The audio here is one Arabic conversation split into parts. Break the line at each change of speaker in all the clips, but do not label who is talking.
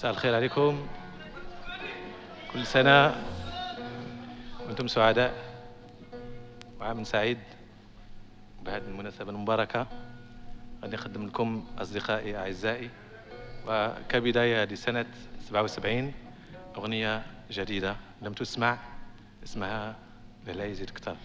مساء الخير عليكم. كل سنة وأنتم سعداء. وعام سعيد بهذه المناسبة المباركة غادي نقدم لكم أصدقائي أعزائي. وكبداية لسنة 77 أغنية جديدة لم تسمع اسمها لا يزيد كتر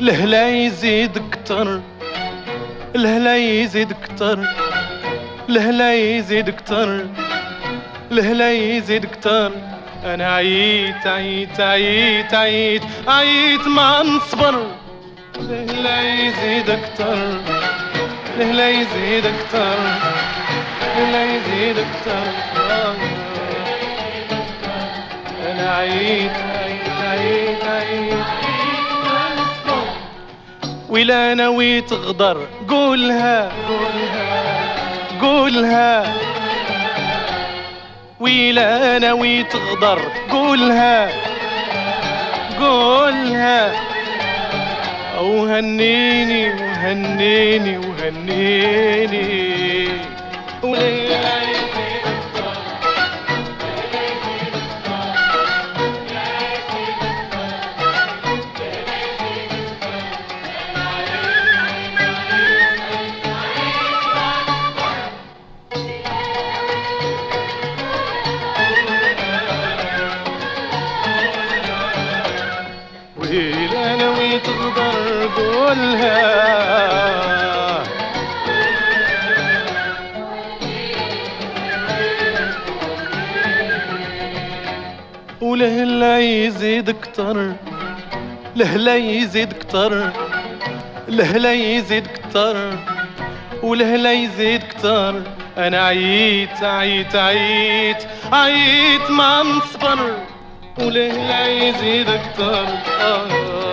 الهلا يزيد كتر الهلا يزيد كتر الهلا يزيد كتر الهلا يزيد كتر أنا عييت عييت عييت عييت عييت ما نصبر الهلا يزيد كتر الهلا يزيد كتر الهلا يزيد كتر أنا عييت عييت عييت عييت. ولا ناوي تغدر قولها. قولها. ولا ناوي تغدر قولها. قولها. وهنيني وهنيني ولا ولا تغدر قولها ولهلا يزيد كتر لهلا يزيد كتر لهلا يزيد كتر ولهلا يزيد كتر أنا عييت عييت عييت عييت ما نصبر ولهلا يزيد كتر آه.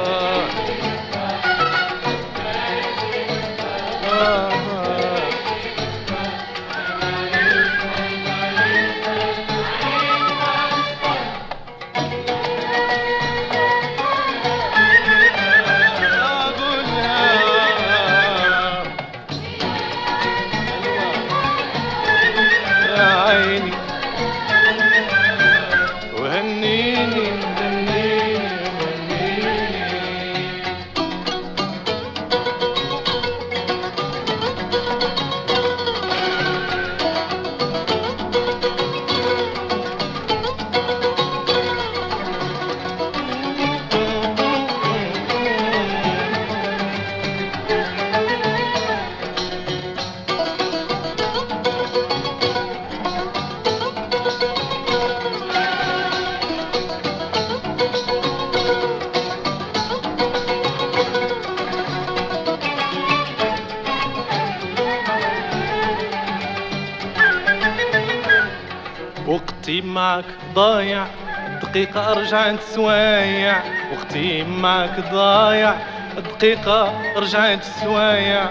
دقيقة رجعت سوايع وقتي معك ضايع. دقيقة رجعت سوايع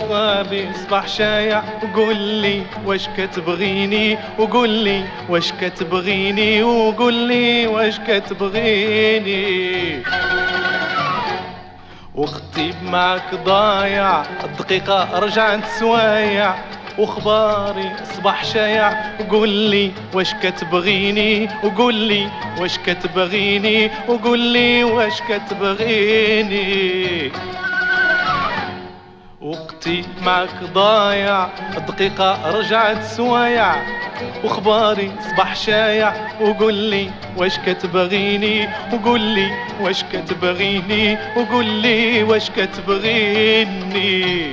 غابي صباح شايع. وقول لي واش كتبغيني وقول لي واش كتبغيني وقول لي واش كتبغيني. وقتي معك ضايع. الدقيقة رجعت سوايع. وخباري صباح شايع. وقول لي واش كتبغيني؟ وقول لي واش كتبغيني؟ وقول لي واش كتبغيني؟ وقتي معك ضايع. الدقيقة رجعت سوايع. وخباري صباح شايع. وقول لي واش كتبغيني؟ وقول لي واش كتبغيني؟ وقول لي واش كتبغيني؟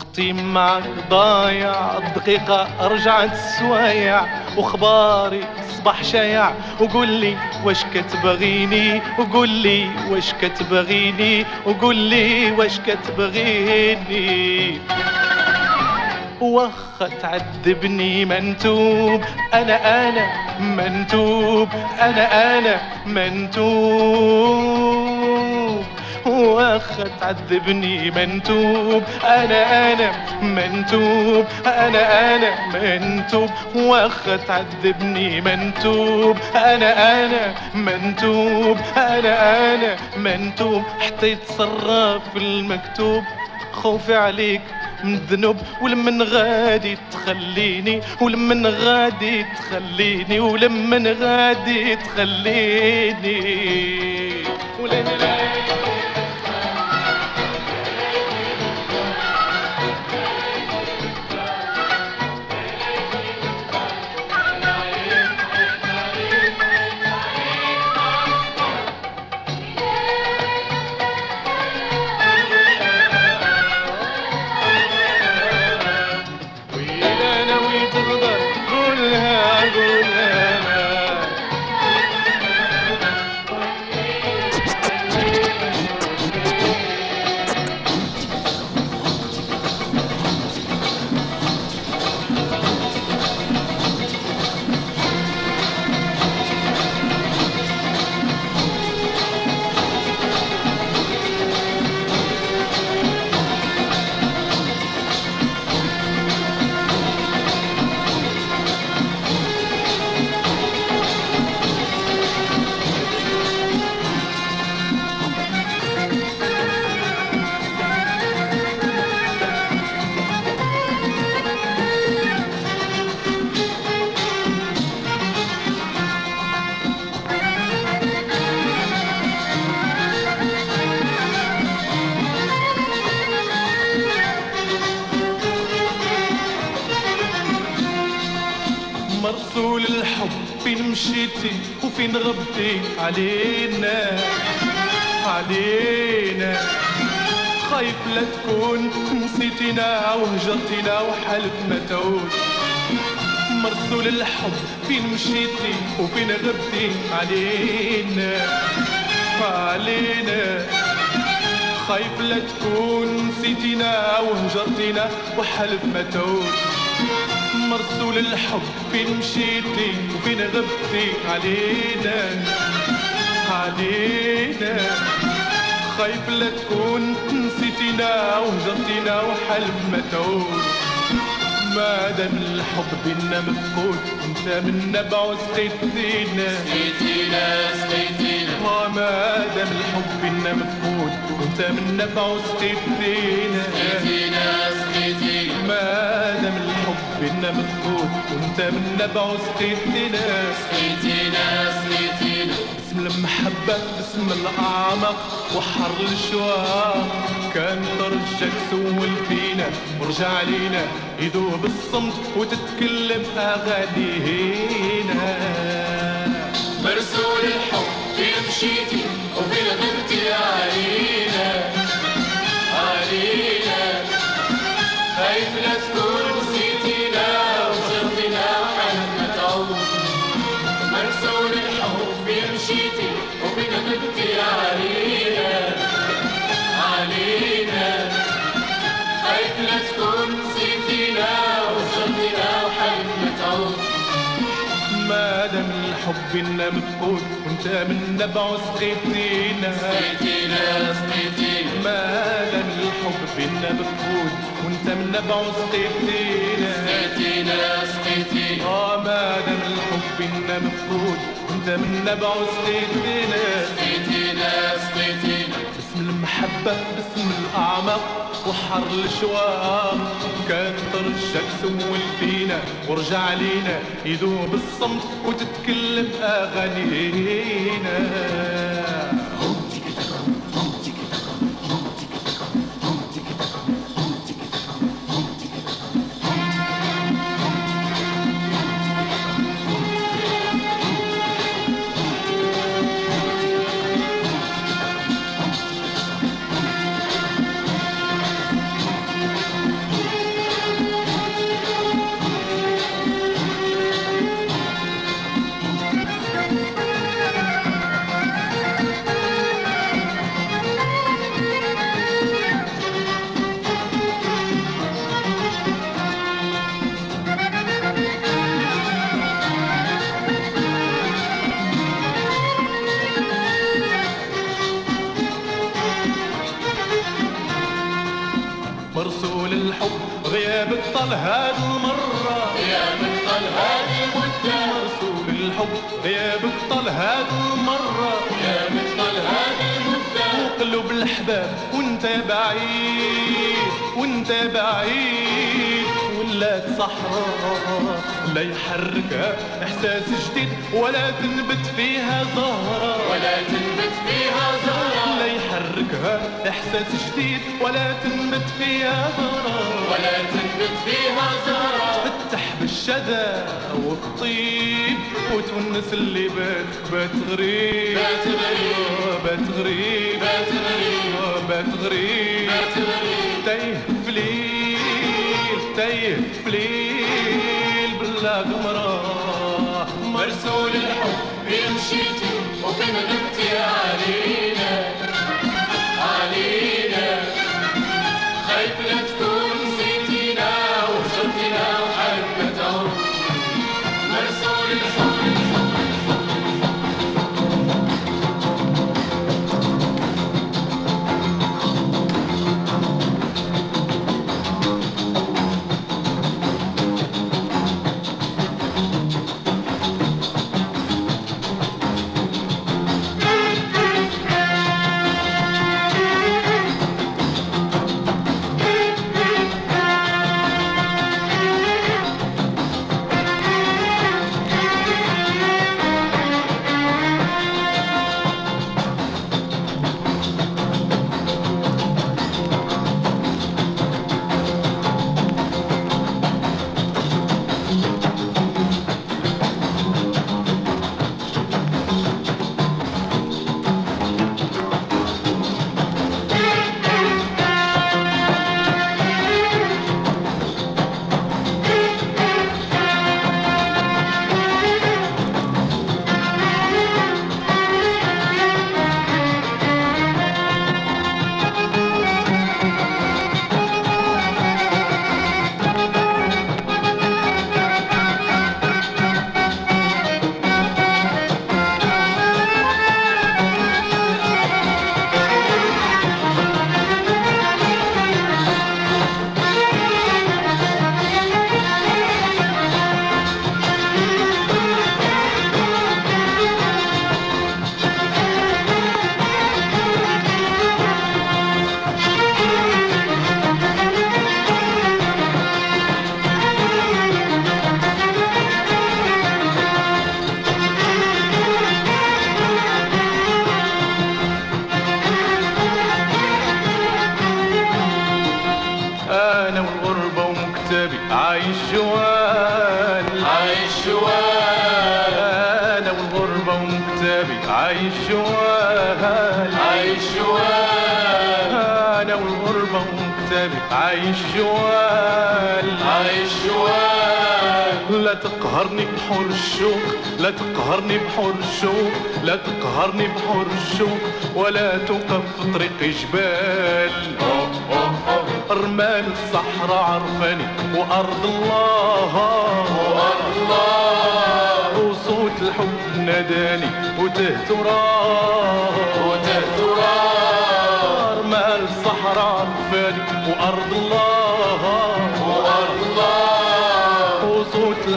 وقتي معك ضايع الدقيقة رجعت سوايع وخباري صباح شايع وقول لي واش كتبغيني؟ وقول لي واش كتبغيني؟ وقول لي واش كتبغيني؟ وخا تعذبني منتوب. أنا أنا منتوب. أنا أنا منتوب. واخا تعذبني منتوب أنا أنا منتوب أنا أنا منتوب واخا تعذبني منتوب أنا أنا منتوب أنا أنا منتوب حتى يتصرف المكتوب. خوفي عليك من ولمن غادي تخليني. ولمن غادي تخليني. ولمن غادي تخليني. ولا وفين غبتي علينا علينا خايف لا تكون نسيتنا وهجرتنا وحلف ما تعود مرسول الحب فين مشيتي وفين غبتي علينا علينا خايف لا تكون نسيتينا وهجرتينا وحلف ما تعود ما دام الحب بينا مفقود. انت منا بعوز سقيتينا
سقيتينا سقيتينا
ما دام الحب بينا مفقود. وانت منا بعوز سقيتينا
سقيتينا سقيتينا
بينا مفقود وانت من نبع سقيتنا
سقيتينا سقيتينا
بسم المحبة بسم الأعمق وحر الشواق كان ترجك سول فينا ورجع لينا يدوب الصمت وتتكلم أغانينا.
مرسول الحب فين مشيتي وفين غبتي علينا. علينا خايف لا
بينا مفقود وانت من نبع سقيتينا
سقيتينا سقيتينا
ما دام الحب بينا مفقود وانت من نبع سقيتينا
سقيتينا سقيتينا
آه ما دام الحب بينا مفقود وانت من نبع سقيتينا
سقيتينا سقيتينا
باسم المحبة باسم الأعماق. وحر الشواق. كان ترجك سول فينا ورجع لينا. يذوب الصمت وتتكلم أغانينا. طال هاد المرة.
يا طال هذه المدة.
مرسول الحب. غيابك طال هاد المرة.
يا طال هذه المدة.
قلوب الأحباب وانت بعيد وانت بعيد. ولات صحراء لا يحركها إحساس جديد ولا تنبت فيها زهرة.
ولا تنبت فيها
يحركها إحساس جديد ولا تنبت فيها زهرة.
ولا تنبت فيها زهرة.
تفتح بالشذا والطيب وتونس اللي بات بات غريب.
بات غريب.
آه، بات غريب.
بات غريب.
آه، بات غريب.
بات غريب.
تايه في ليل تايه في ليل بلا قمرة
مرسول الحب يمشيتي وبين غبتي علينا
تقهرني بحور الشوق لا تقهرني بحور الشوق لا تقهرني بحور الشوق ولا توقف في طريق جبال. رمال الصحراء عرفاني وأرض الله.
الله
وصول وصوت الحب ناداني وتهت وراه
وتهت وراه
مال الصحراء فاني
وأرض الله.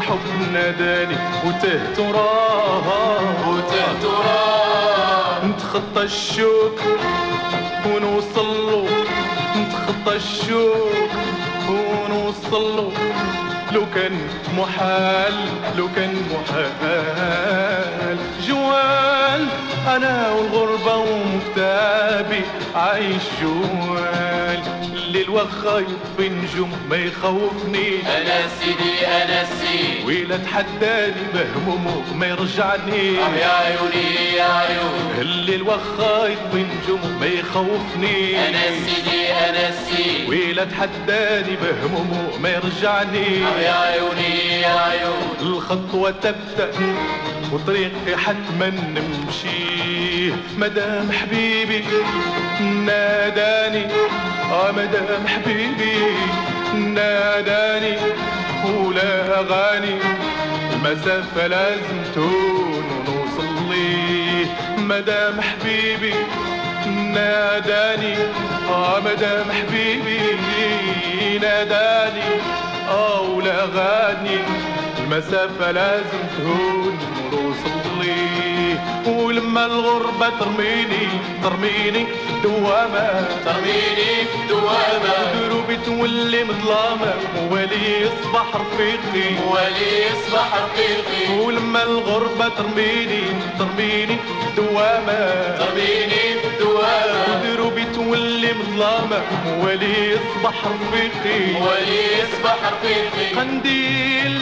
الحب ناداني وتهت وراه
وتهت وراه
نتخطى الشوك ونوصل له نتخطى الشوك ونوصل له لو كان محال لو كان محال. جوال. أنا والغربة ومكتابي عايش جوال. الليل واخا يطفي نجوم ما يخوفني.
أنا سيدي أنا سيدي.
ويلا تحداني بهمومه ما يرجعني.
آه يا عيوني يا عيون
الليل واخا يطفي نجوم ما يخوفني.
أنا سيدي أنا سيدي.
ويلا تحداني بهمومه ما يرجعني.
آه يا عيوني يا عيون
الخطوة تبدأ. وطريقي حتما نمشيه مدام حبيبي ناداني. آه مدام حبيبي ناداني. ولا أغاني. المسافة لازم تكون ونوصل ليه مدام حبيبي ناداني. آه مدام حبيبي ناداني. آه ولا غاني المسافة لازم تهون ولما الغربة ترميني ترميني في الدوامة
ترميني في الدوامة
دروبي تولي مظلامة ولي يصبح رفيقي.
ولي يصبح رقيقي
ولما الغربة ترميني ترميني في الدوامة
ترميني في الدوامة
دروبي تولي مظلامة ولي يصبح رفيقي.
ولي يصبح رقيقي
قنديل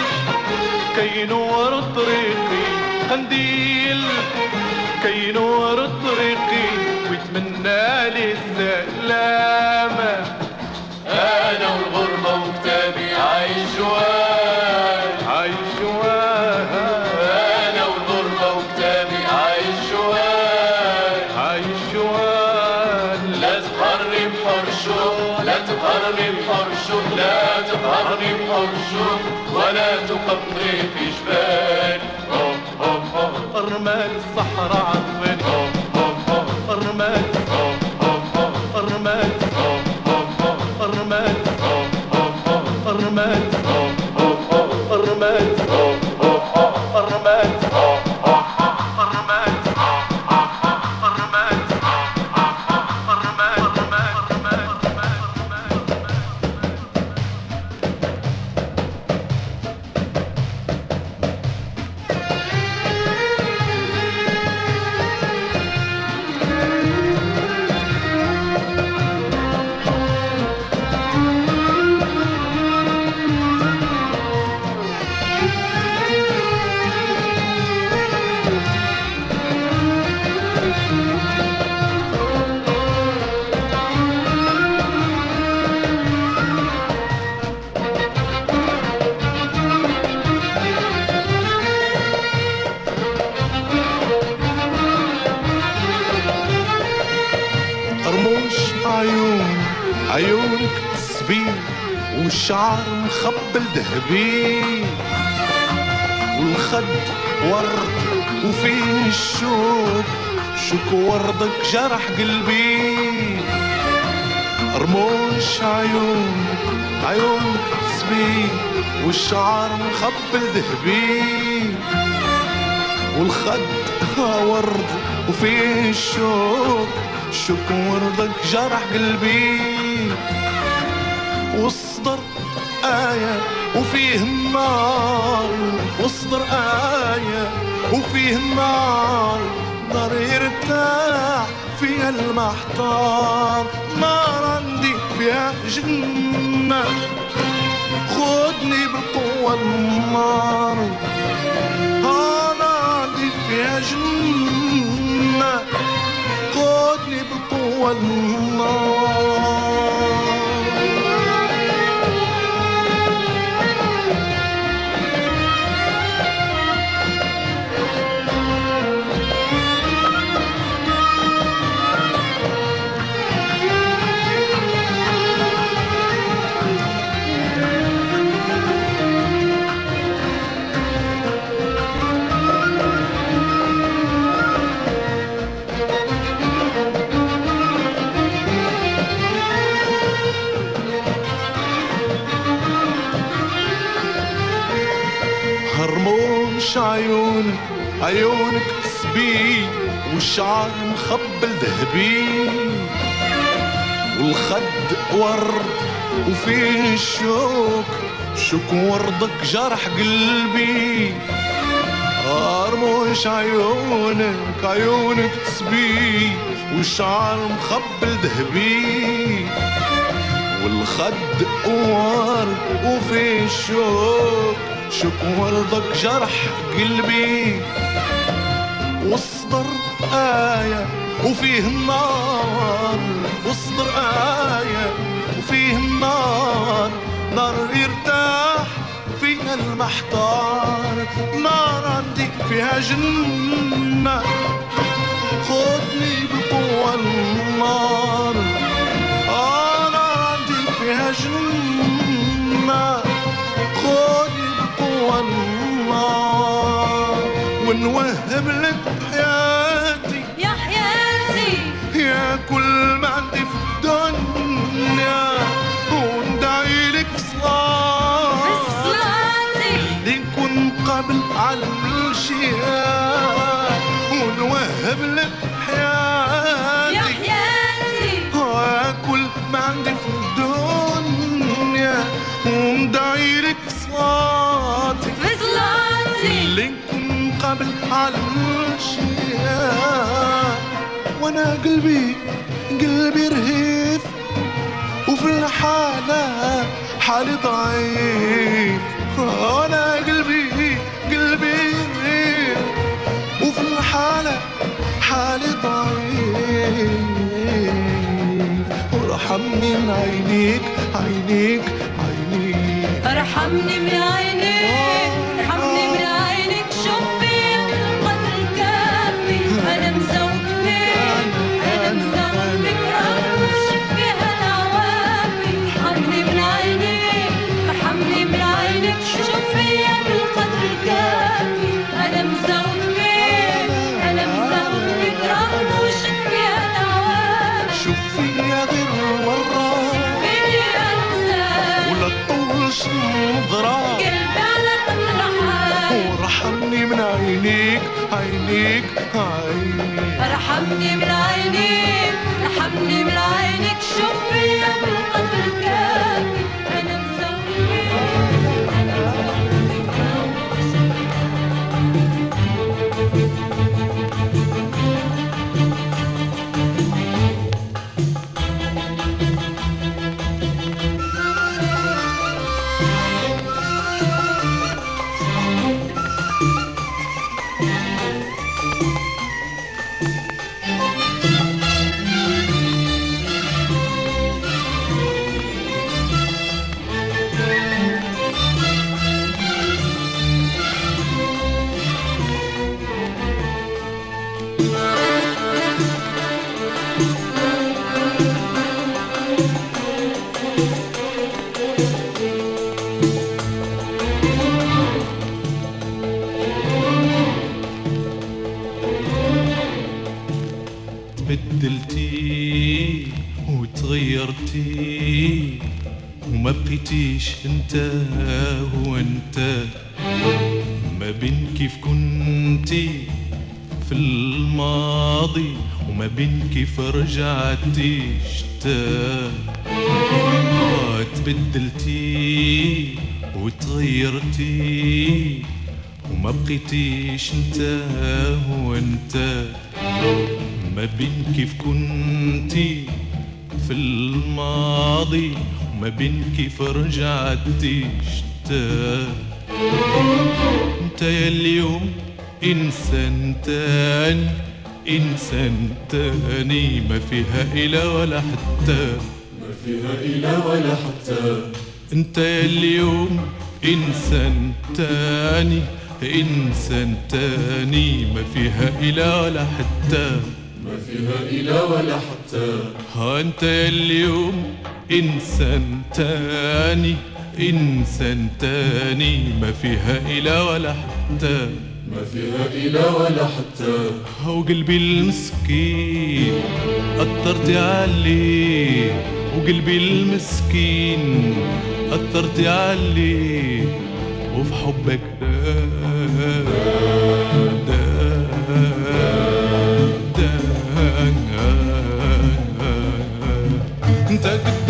كي نور طريقي. قنديل كي نور طريقي ويتمنى لي السلامة
أنا والغربة وكتابي عايش
عايش
أنا والغربة وكتابي عايش
عايش
لا تقهرني بحرشوق لا تقهرني لا تقهرني بحرشوق ولا تقبضني في جبال. أوه
رمال الصحراء. والشعر مخبل ذهبي والخد ورد وفيه الشوك شوك وردك جرح قلبي. رموش عيون عيونك تسبيل والشعر مخبل ذهبي والخد ورد وفيه الشوك شوك وردك جرح قلبي. والصدر آية وفيه النار والصدر آية وفيه النار نار يرتاح فيها المحتار نار عندي فيها جنة. خدني بالقوة النار أنا عندي فيها جنة. خدني بالقوة النار عيونك عيونك تسبي والشعر مخبل ذهبي. والخد ورد وفيه الشوك شوك وردك جرح قلبي. رموش عيونك عيونك تسبي والشعر مخبل ذهبي. والخد ورد وفيه الشوك شوك وردك جرح قلبي واصدر آية وفيه النار واصدر آية وفيه النار. نار يرتاح فيها المحتار نار عندي فيها جنة. خدني بقوة النار. آه نار عندي فيها جنة. خدني النار ونوهب لك وأنا قلبي قلبي رهيف. وفي الحالة حالي ضعيف. أنا قلبي قلبي رهيف. وفي الحالة حالي ضعيف. ورحمني من عينيك عينيك عينيك.
ارحمني من عينيك. ارحمني من عينيك
بقيتيش انت وانت. ما بين كيف كنتي في الماضي وما بين كيف رجعتي شتا تبدلتي وتغيرتي وما بقيتيش انت وانت. ما بين كيف كنتي في الماضي وما بين كيف رجعتي شتا انت يا اليوم إنسان تاني إنسان تاني ما فيها اله ولا حتى.
ما فيها إله ولا حتى.
انت يا اليوم إنسان تاني إنسان تاني ما فيها اله ولا حتى.
ما فيها إله ولا حتى.
ها انت يا اليوم إنسان تاني إنسان تاني. ما فيها إلا ولا حتى.
ما فيها إلا ولا حتى.
وقلبي المسكين أثرت عليه. وقلبي المسكين أثرت عليه. وفي حبك دان دان دان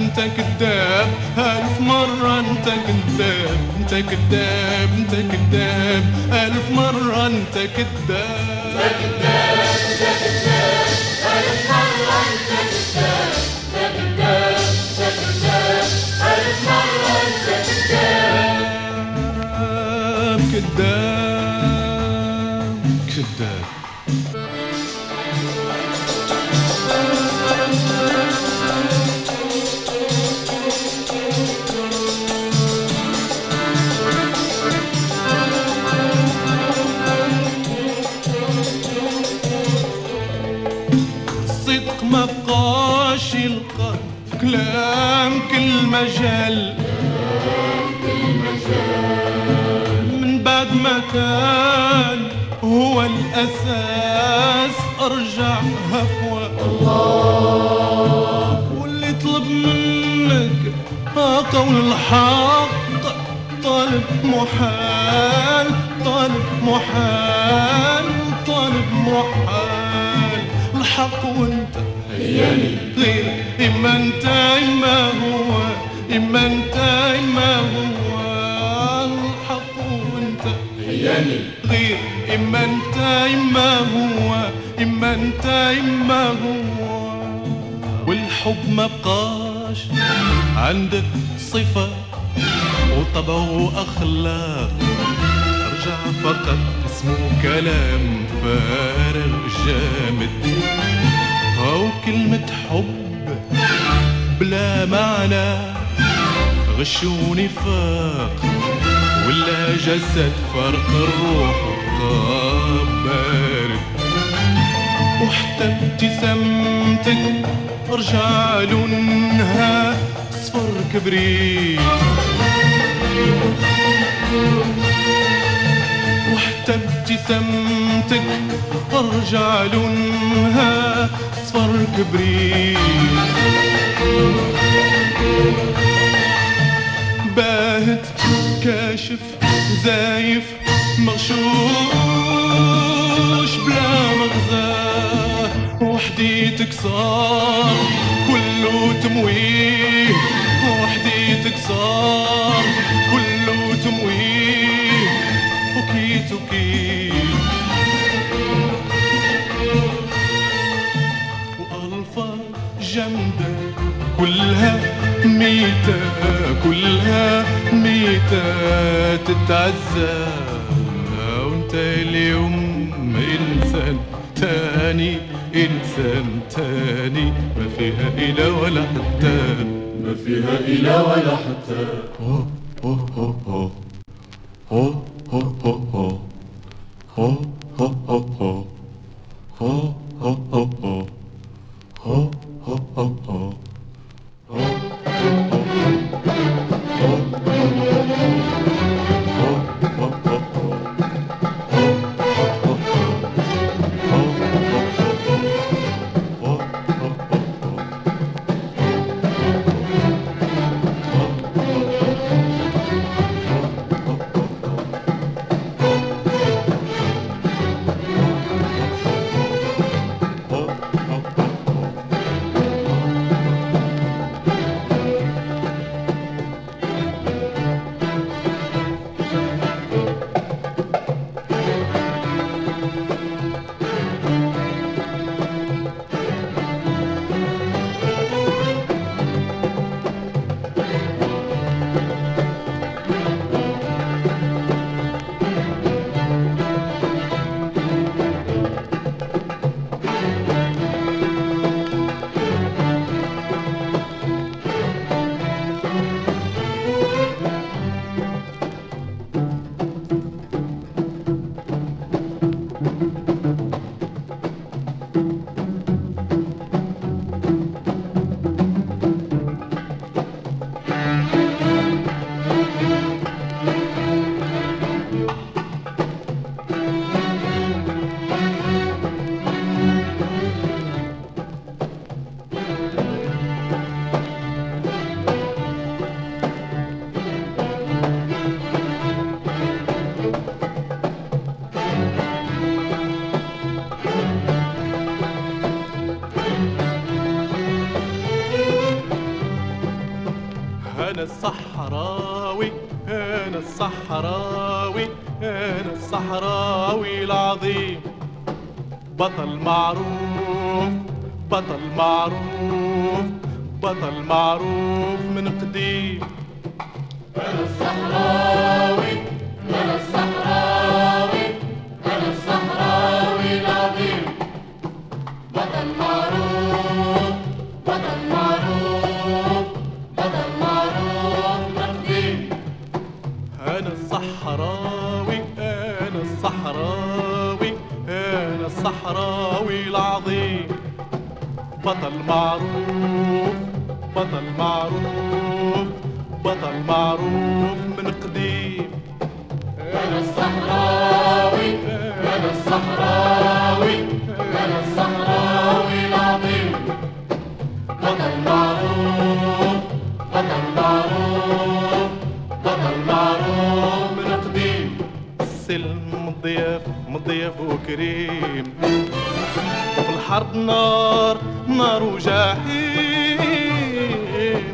انت كذاب ألف مرة انت كذاب انت كذاب انت كذاب ألف مرة انت كذاب. انت كذاب انت كذاب ألف مرة انت كذاب. الحق طالب محال طالب محال طالب محال. الحق وانت. غير. إما أنت إما هو. إما أنت إما هو. الحق وانت. غير. إما أنت إما هو. إما أنت إما هو. والحب ما بقاش عنده صفة. وطبع وأخلاق أرجع فقط اسمه كلام فارغ جامد. أو كلمة حب بلا معنى. غش ونفاق ولا جسد فرق الروح وقاب بارد وحتى ابتسامتك رجع لونها صفر كبريت. وحتى ابتسامتك ارجع لونها صفر كبريت. باهت كاشف زايف مغشوش بلا مغزى. وحديتك صار كله تمويه. وحديتك صار كله تمويه وكيت وكيت وألفا جامدة كلها ميتة كلها ميتة تتعزى. وانت اليوم إنسان تاني إنسان تاني. ما فيها إلا ولا حتى
ما فيها إلا ولا حتى
هو الصحراوي العظيم. بطل معروف بطل معروف بطل معروف من قديم.
الصحراوي بطل معروف بطل معروف بطل معروف
من قديم.
أنا الصحراوي أنا الصحراوي أنا الصحراوي العظيم. بطل معروف بطل معروف بطل معروف من قديم.
السلم مضيف مضياف وكريم. وفي الحرب نار نار وجحيم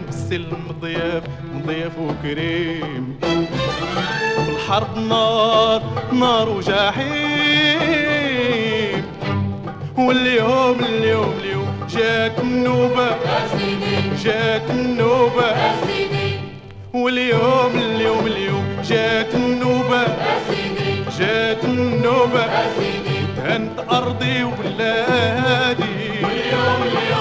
السلم ضياف ضياف وكريم. في الحرب نار نار وجحيم واليوم اليوم اليوم جات النوبة جات النوبة واليوم اليوم اليوم جات النوبة جات النوبة
تهنت أرضي وبلادي.
Colombia.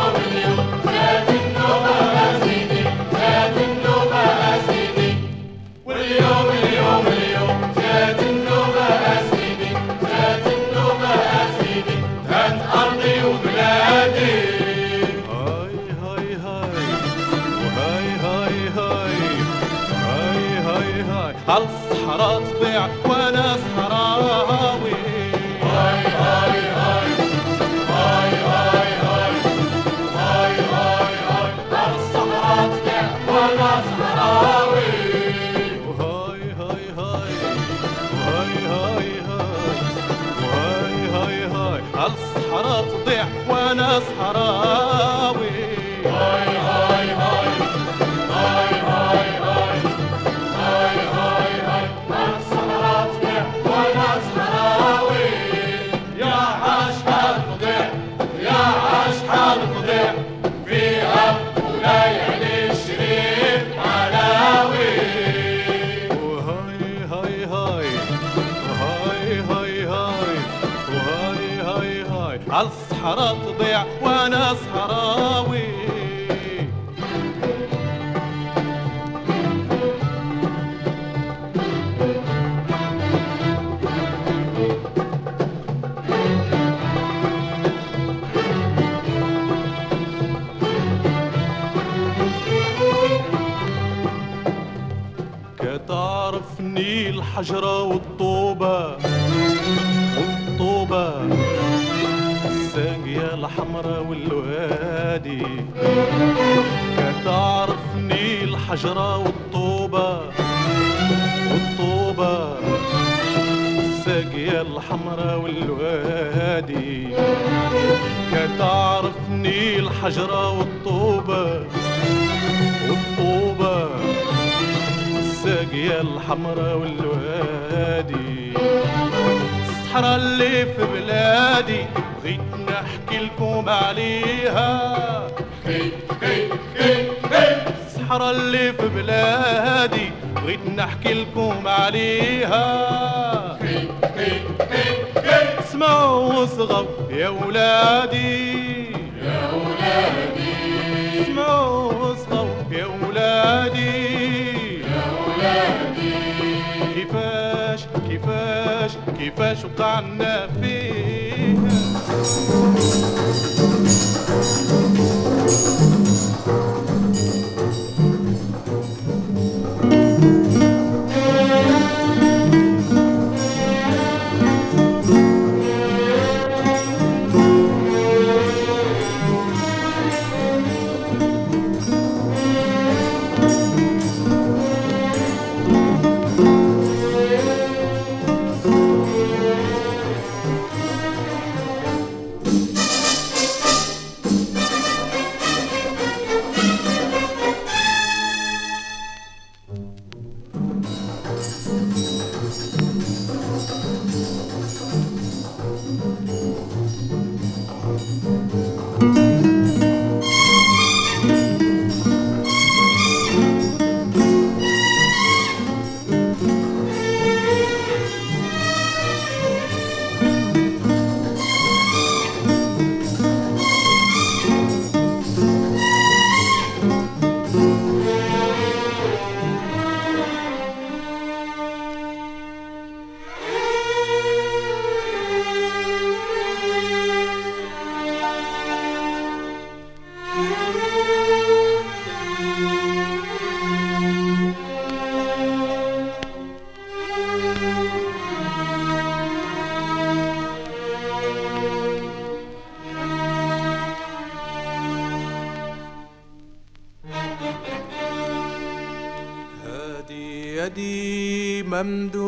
الغم يا ولادي. ممدود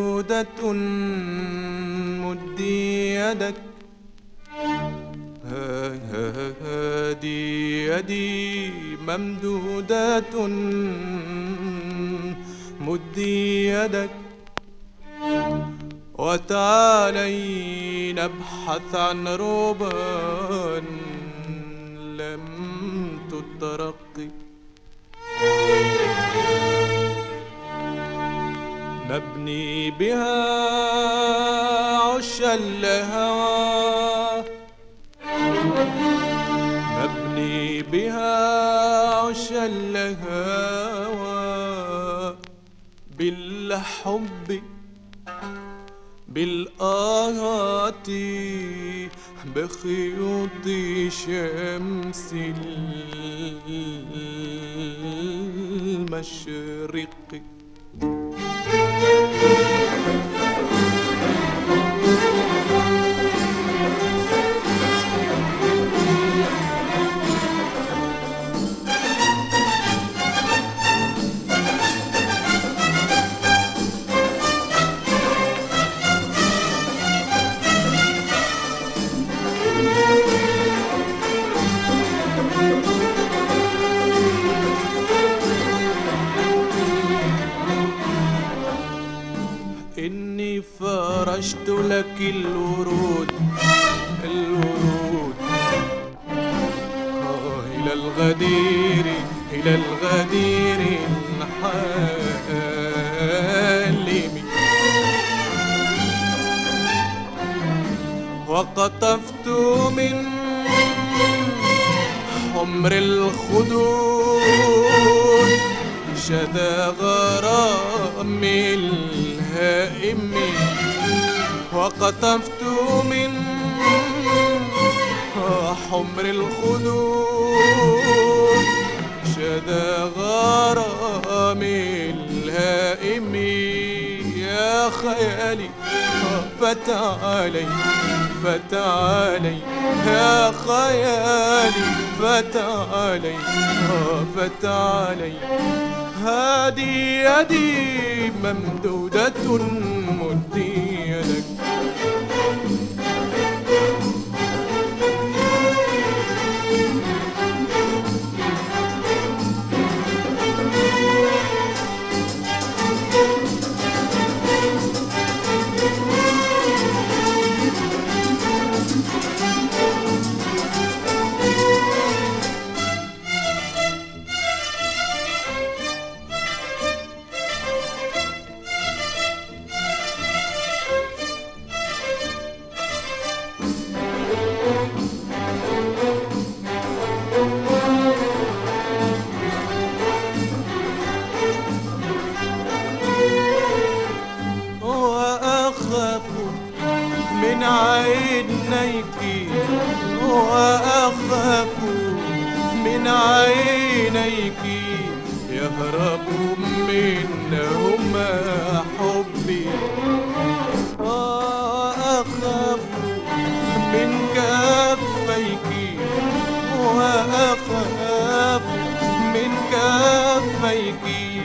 عليكي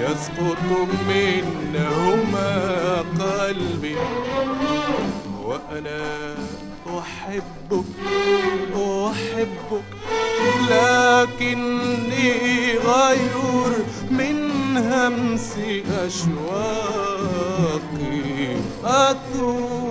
يسقط منهما قلبي. وأنا أحبك أحبك لكني غير من همس أشواقي. أثور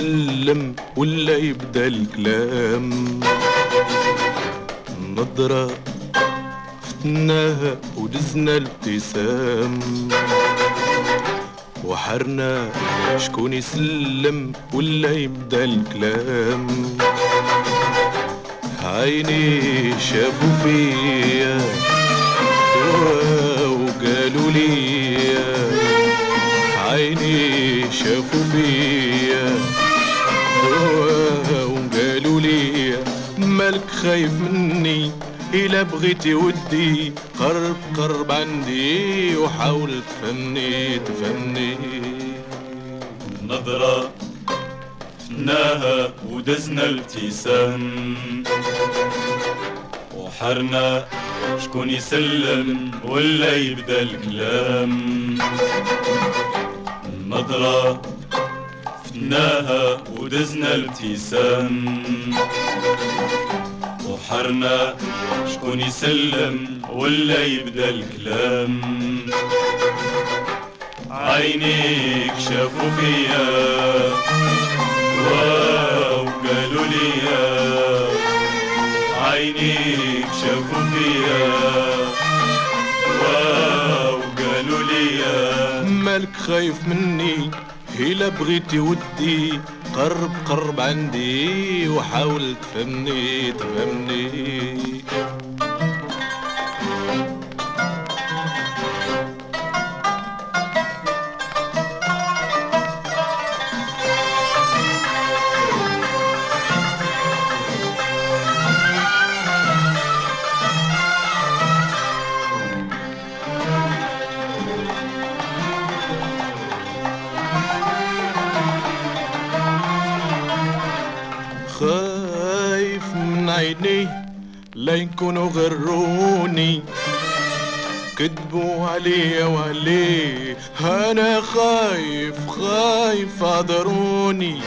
يسلم ولا يبدأ الكلام. نظرة فتناها ودزنا الابتسام. وحرنا شكون يسلم ولا يبدأ الكلام. عيني شافوا فيا إلا بغيتي ودي قرب قرب عندي وحاول تفهمني تفهمني
نظرة فناها ودزنا الابتسام. وحرنا شكون يسلم ولا يبدأ الكلام. نظرة فناها ودزنا الابتسام. وحرنا شكون يسلم ولا يبدأ الكلام؟ عينيك شافوا فيا واو قالوا لي عينيك شافوا فيا واو قالوا لي
مالك خايف مني إلا بغيتي ودي. قرب قرب عندي وحاول تفهمني تفهمني. لا يكونوا غروني. كذبوا عليا وعليه. أنا خايف خايف عذروني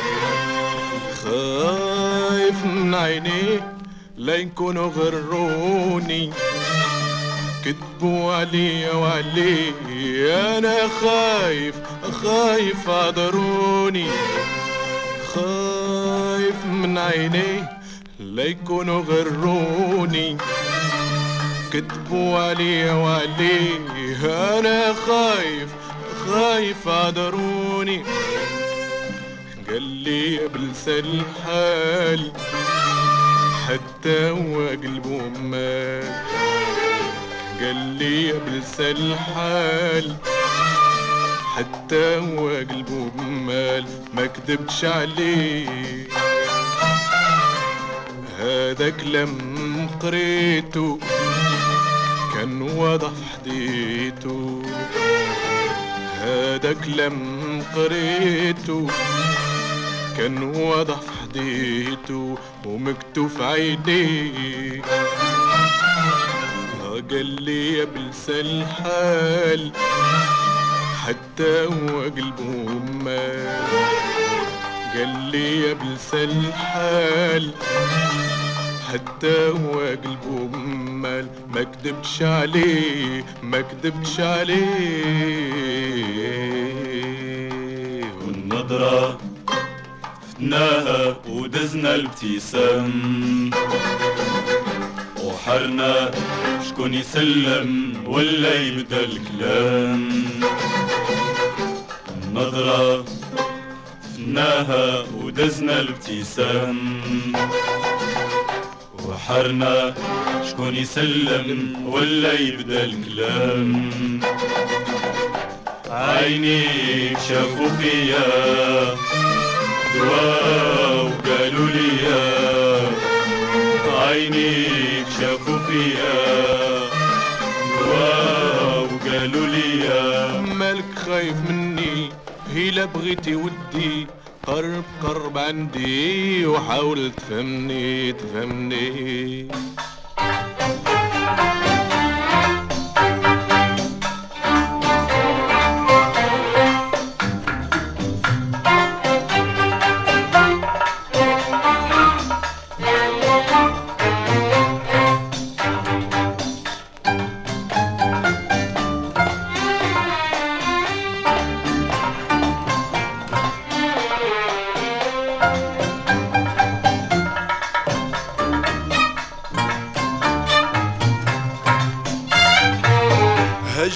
خايف من عيني. لا يكونوا غروني. كذبوا عليا وعليه. أنا خايف خايف عذروني خايف من عيني. لا يكونوا غروني. كذبوا علي وعليه أنا خايف خايف عذروني قال لي بلسان الحال حتى هو قلبه مال قال لي بلسان الحال حتى هو قلبه بمال ما كذبتش عليه. هذا كلام قريته كان واضح حديته هذا كلام قريته كان واضح ومكتوب في عينيه قال لي يا بلسان الحال حتى هو قلبه مال قال لي يا بلسان الحال حتى هو قلبه مال ما كدبتش عليه ما كدبتش عليه.
والنظرة فتناها ودزنا الابتسام. وحرنا شكون يسلم ولا يبدأ الكلام. النظرة فتناها ودزنا الابتسام. وحرنا شكون يسلم ولا يبدأ الكلام. عينيك شافوا فيا دواء وقالوا لي عينيك شافوا فيا دواء وقالوا لي
مالك خايف مني هيلا بغيتي ودي قرب قرب عندي وحاول تفهمني تفهمني.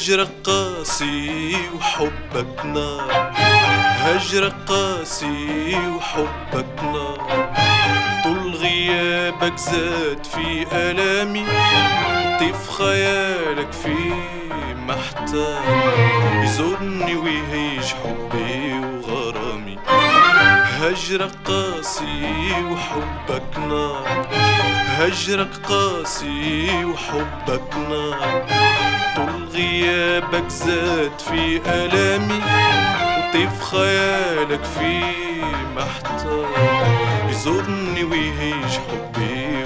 هجرك قاسي وحبك نار هجرك قاسي وحبك نار طول غيابك زاد في ألامي طيف خيالك في محتار يزورني ويهيج حبي. هجرك قاسي وحبك نار هجرك قاسي وحبك نار طول غيابك زاد في ألامي وطيف خيالك في محتار. يزورني ويهيج حبي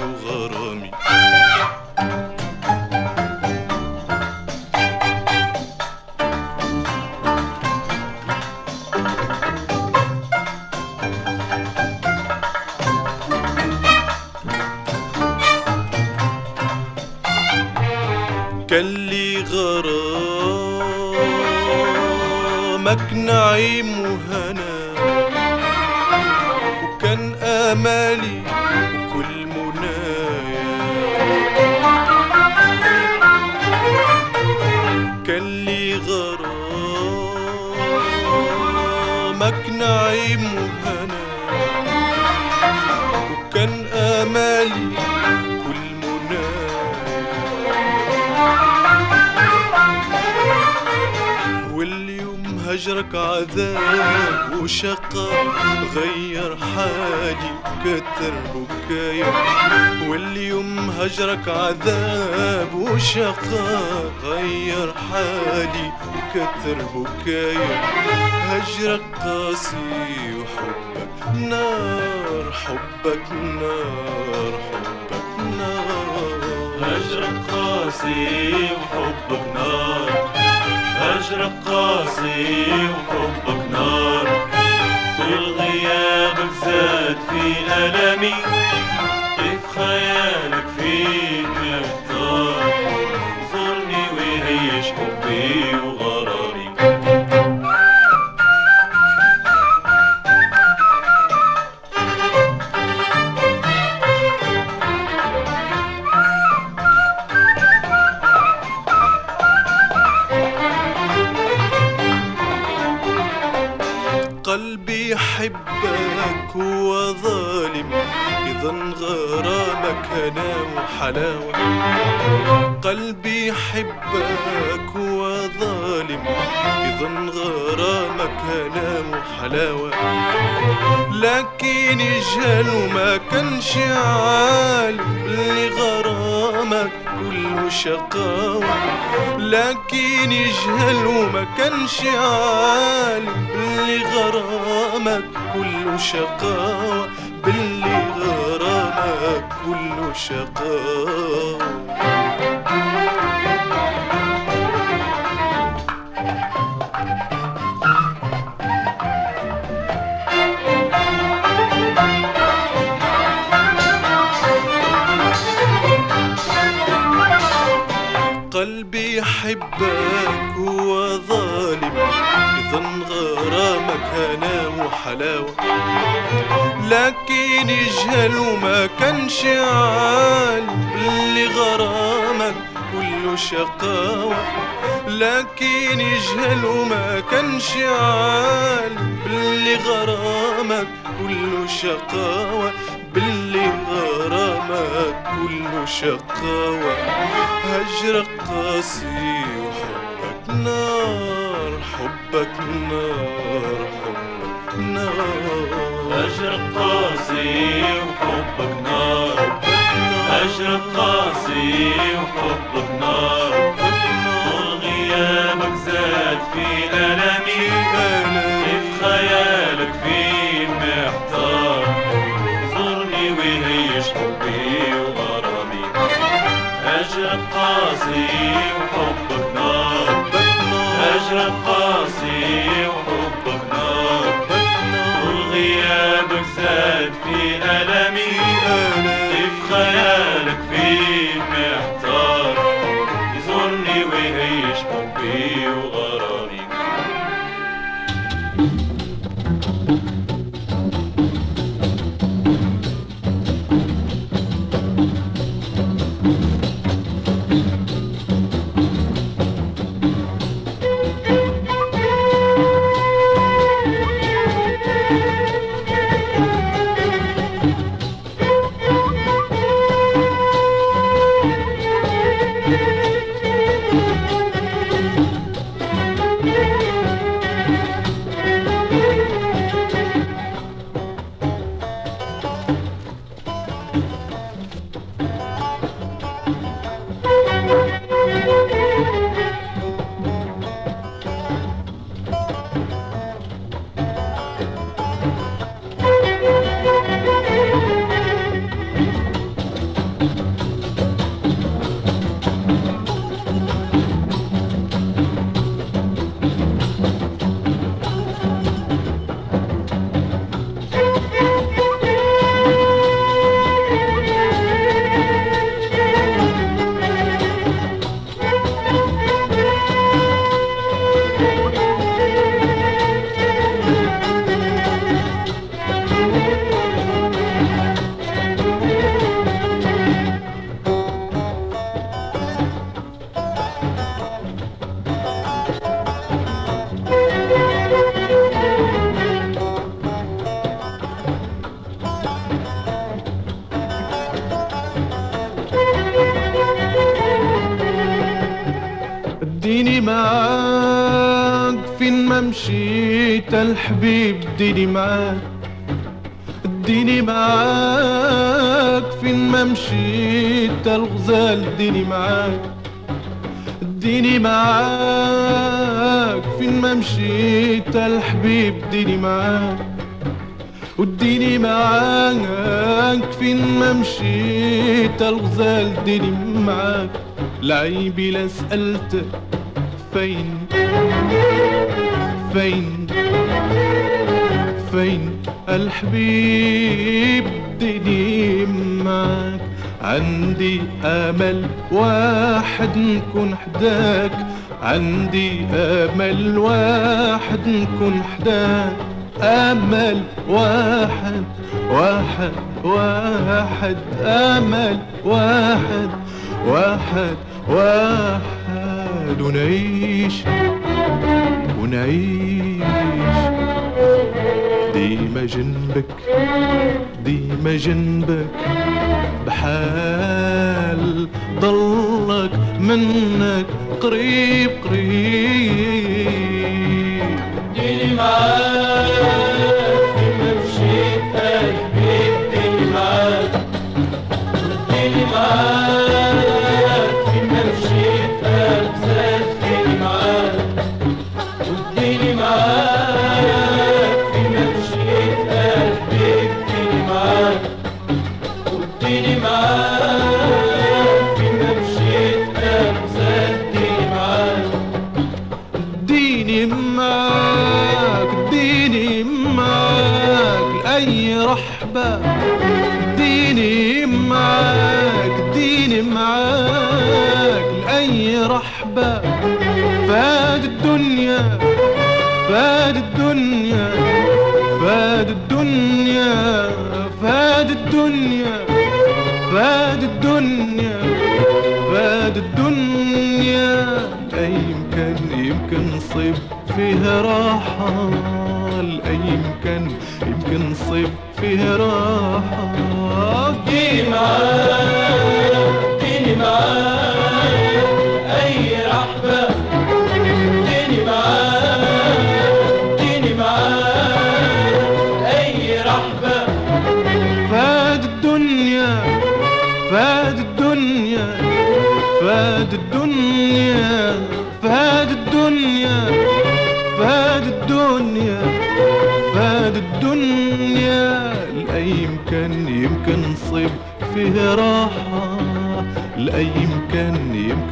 هجرك عذاب وشقاء غير حالي كتر بكايا. واليوم هجرك عذاب وشقاء غير حالي كتر بكايا. هجرك قاسي وحبك نار حبك نار حبك نار.
هجرك قاسي وحبك نار. هجرك قاسي وحبك نار. طول غيابك زاد في ألمي.
هنا وحلاوة. لكن يجهل وما كانش عالم اللي غرامك كله شقاوة. لكن يجهل وما كانش عالم باللي غرامك كله شقاوة. باللي غرامك كله شقاوة. يحبك هو ظالم يظن غرامك هنا وحلاوة لكن يجهل وما كانش عالم اللي غرامك كله شقاوة. لكن يجهل وما كانش عالم باللي غرامك كله شقاوة. غرامك كله شقاوة هجرك قاسي وحبك نار حبك نار حبك نار.
هجرك قاسي وحبك نار هجرك قاسي وحبك نار. طول غيابك زاد في ألمي زاد في ألمي كيف خيالك في محتار
الحبيب ديني معاك اديني معاك. فين ما مشيت الغزال ديني معاك اديني معاك. فين ما مشيت الحبيب ديني معاك وديني معاك. فين ما مشيت الغزال ديني معاك. لعيبي لا سألت فين فين؟ فين الحبيب ديني معاك عندي آمل واحد نكون حداك. عندي آمل واحد نكون حداك. آمل واحد واحد واحد. آمل واحد واحد واحد. ونعيش ونعيش. ديما جنبك ديما جنبك. بحال ضلك منك قريب قريب.
ديني معاك فين ما مشيت معاك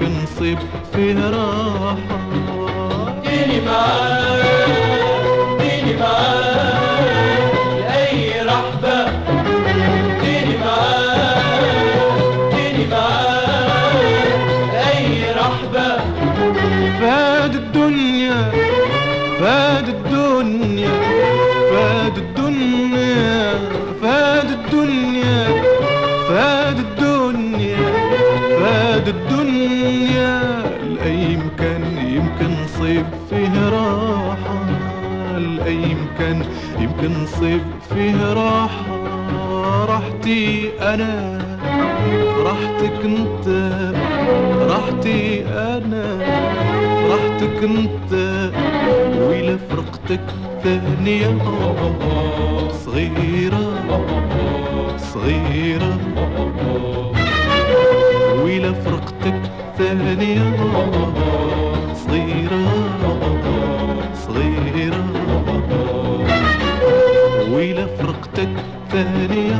نصيب فيها راحة. نصيب فيها راحة راحتي أنا. راحتك أنت راحتي أنا. راحتك أنت وإلى فرقتك ثانية. صغيرة صغيرة. وإلى فرقتك ثانية. فرقتك ثانية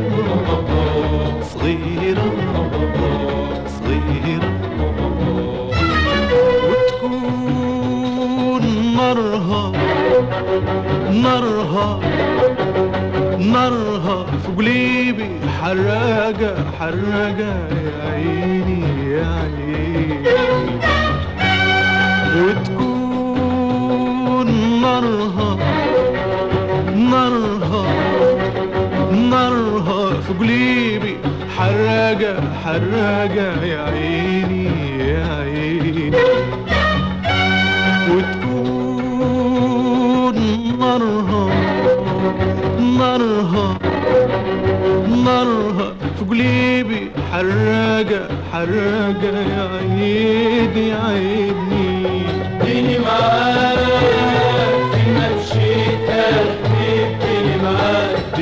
صغيرة صغيرة وتكون نارها نارها نارها في قلبي حراقة حراقة يا عيني يا عيني. وتكون قليبي حراجة حراجة يا عيني يا عيني. وتكون نارها نارها نارها في قليبي حراجة حراجة يا عيني يا عيني.
ديني معاك فين ما مشيت قلبي ديني معاك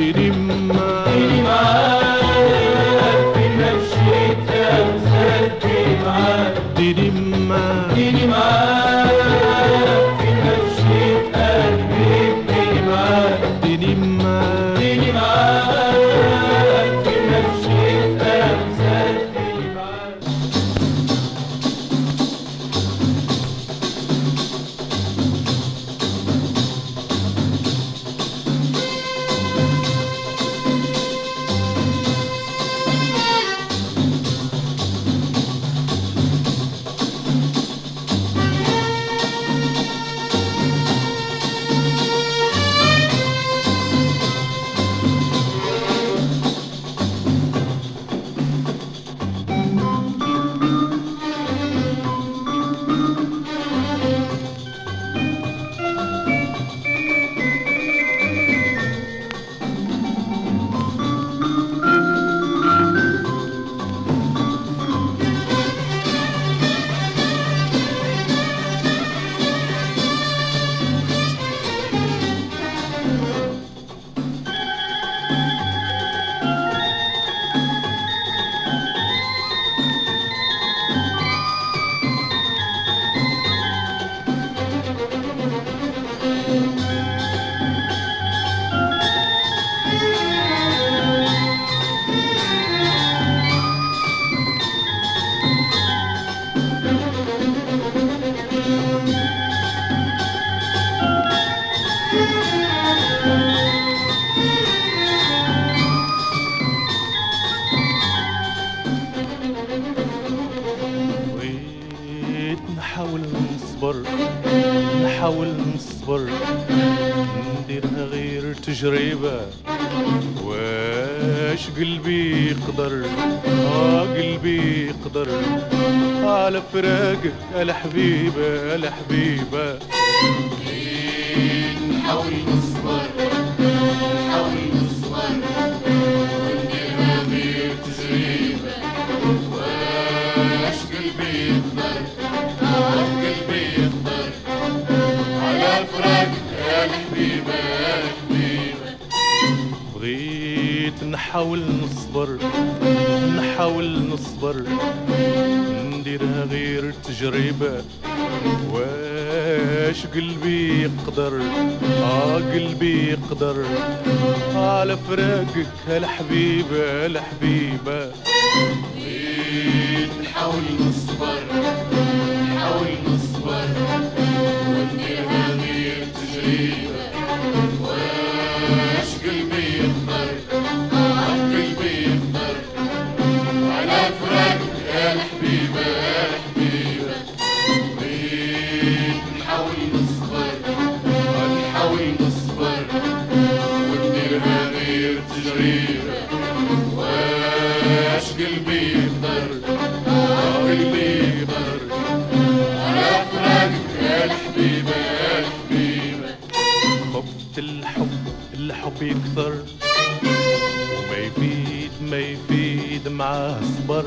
ما
يفيد مع صبر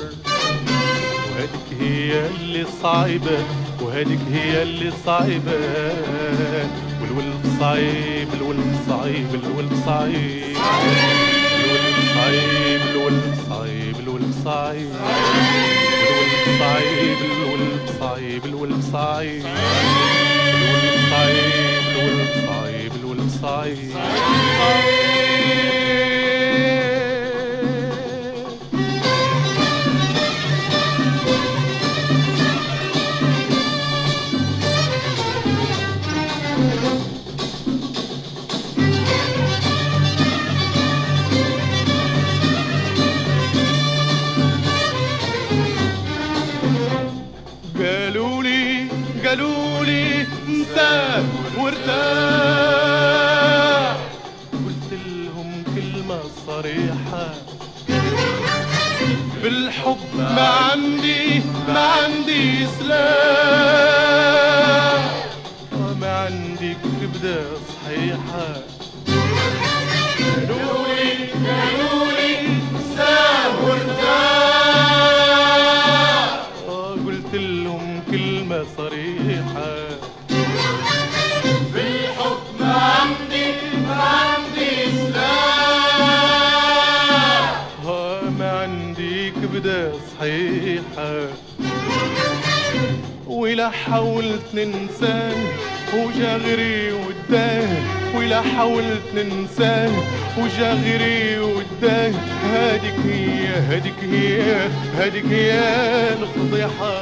وهادك هي اللي صعيبة وهادك هي اللي صعيبة والولد صعيب الولد صعيب الولد صعيب الولد صعيب الولد صعيب الولد صعيب الولد صعيب الولد صعيب الولد صعيب الولد صعيب الولد صعيب الولد صعيب ما عندي ما عندي سلام ما عندي كبدة صحيحة. ولا حاولت ننساه وجا غيري وداه ولا حاولت ننساه وجا غيري وداه هاديك هي هاديك هي هاديك هي الفضيحة.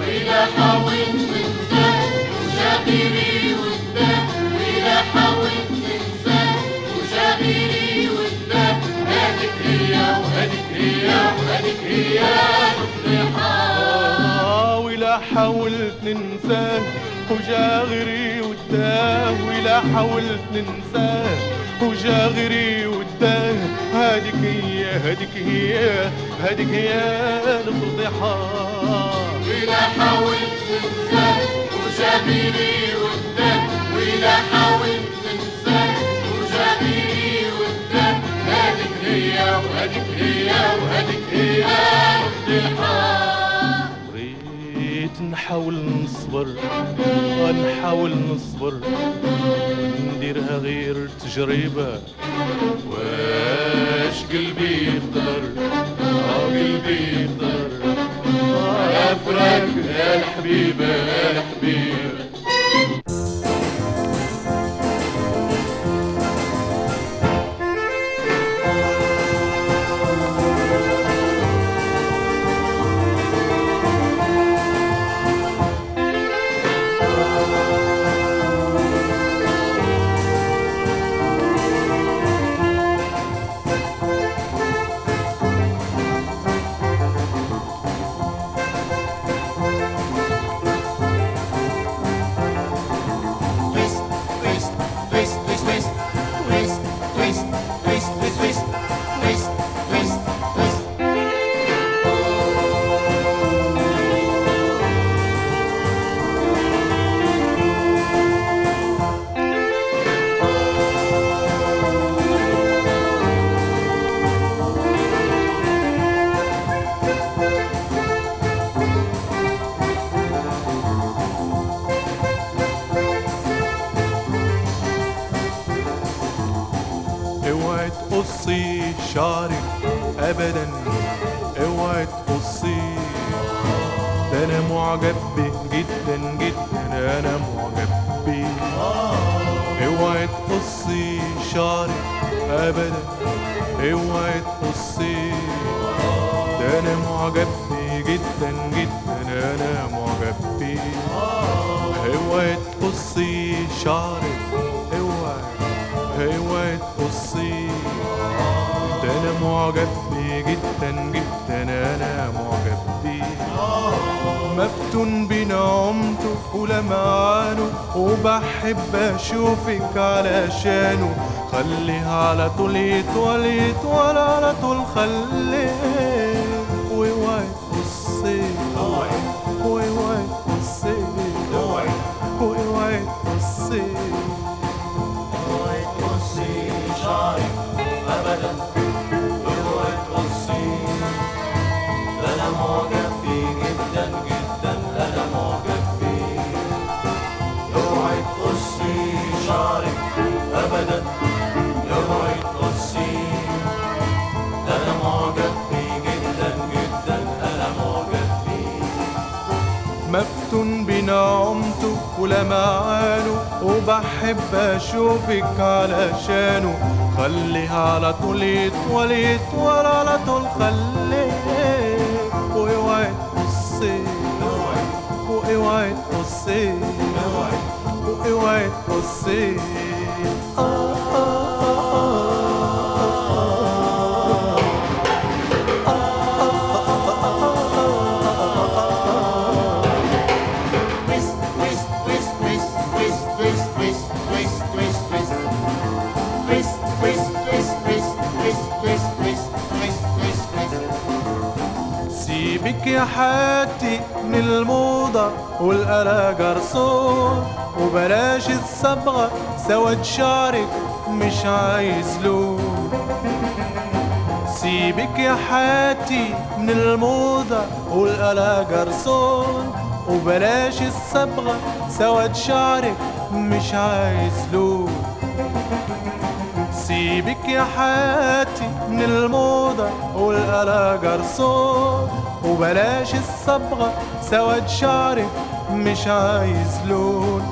وإذا حاولت تنساه وشاغري وداه وإذا حاولت تنساه وشاغري وداه هذيك هي وهذيك هي وهذيك هي الفضيحة.
ولا حاولت ننساه وجا غيري وداه ولا حاولت ننساه وجا غيري وداه هاديك هي هاديك هي هاديك هي الفضيحة.
وإذا حاولت تنساه وشاغري وداه
نصبر نحاول نصبر. نديرها غير تجربة. واش قلبي يقدر؟ آه قلبي يقدر. آه يا فراق يا الحبيبة يا الحبيبة وبحب أشوفك علشانه خليه على طول يطول يطول على طول خليه مفتون بنعمته ولمعانه وبحب أشوفك علشانه خليه على طول يطول يطول على طول خليه واوعي تقصي واوعي تقصي واوعي تقصي يا حياتي من الموضة والقلا جرسون وبلاش الصبغة سواد شعرك مش عايز لون سيبك يا حياتي من الموضة والقلا جرسون وبلاش الصبغة سواد شعرك مش عايز لون سيبك يا حياتي من الموضة والقلا جرسون وبلاش الصبغة سواد شعري مش عايز لون.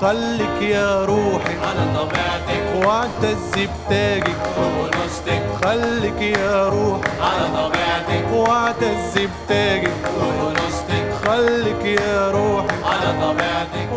خليك يا روحي
على طبيعتك.
واعتزي بتاجك.
ونصتك
خليك يا روحي
على طبيعتك.
واعتزي بتاجك.
ونصتك
خليك يا روحي
على طبيعتك.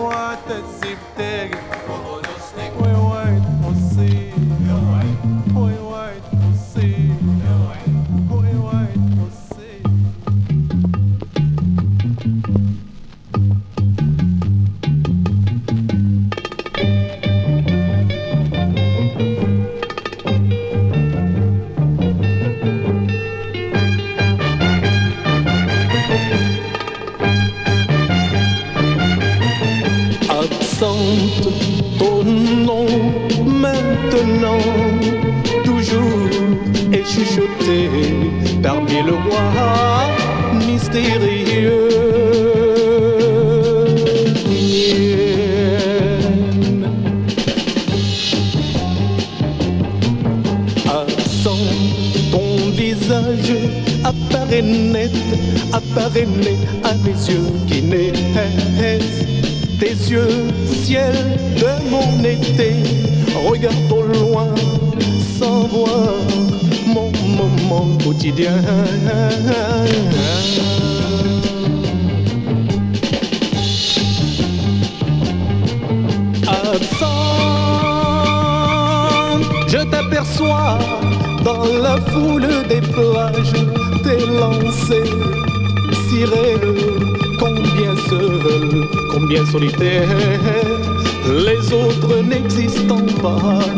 les autres n'existant pas.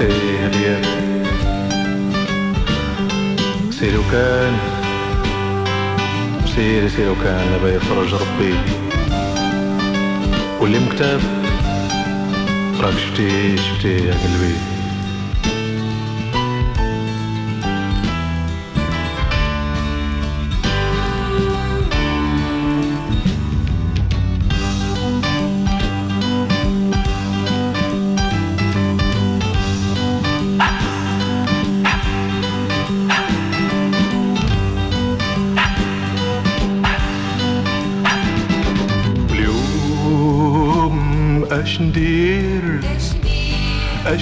إيه اليوم سيرو كان سيري سيرو كان لبا يفرج ربي واللي مكتاب راك شفتي شفتي يا قلبي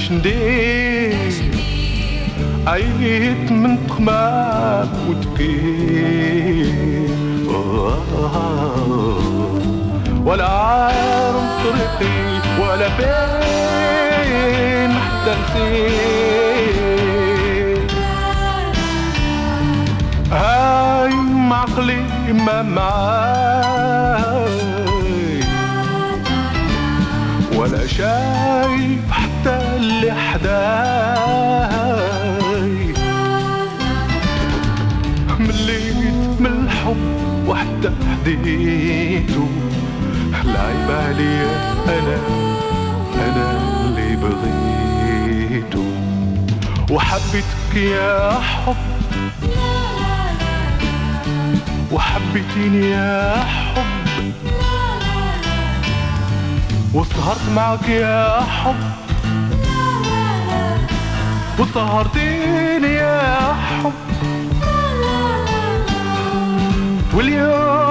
اش ندير عيت من تخماك وتفكير. ولا عارف طريقي ولا فين حتى نسيت. هاي معقلي ما معاي ولا شايف اللي حداي مليت من الحب وحتى حديته العيب عليا أنا أنا اللي بغيته. وحبيتك يا حب. وحبيتيني يا حب. وسهرت معك يا حب. وسهرتيني يا حب. واليوم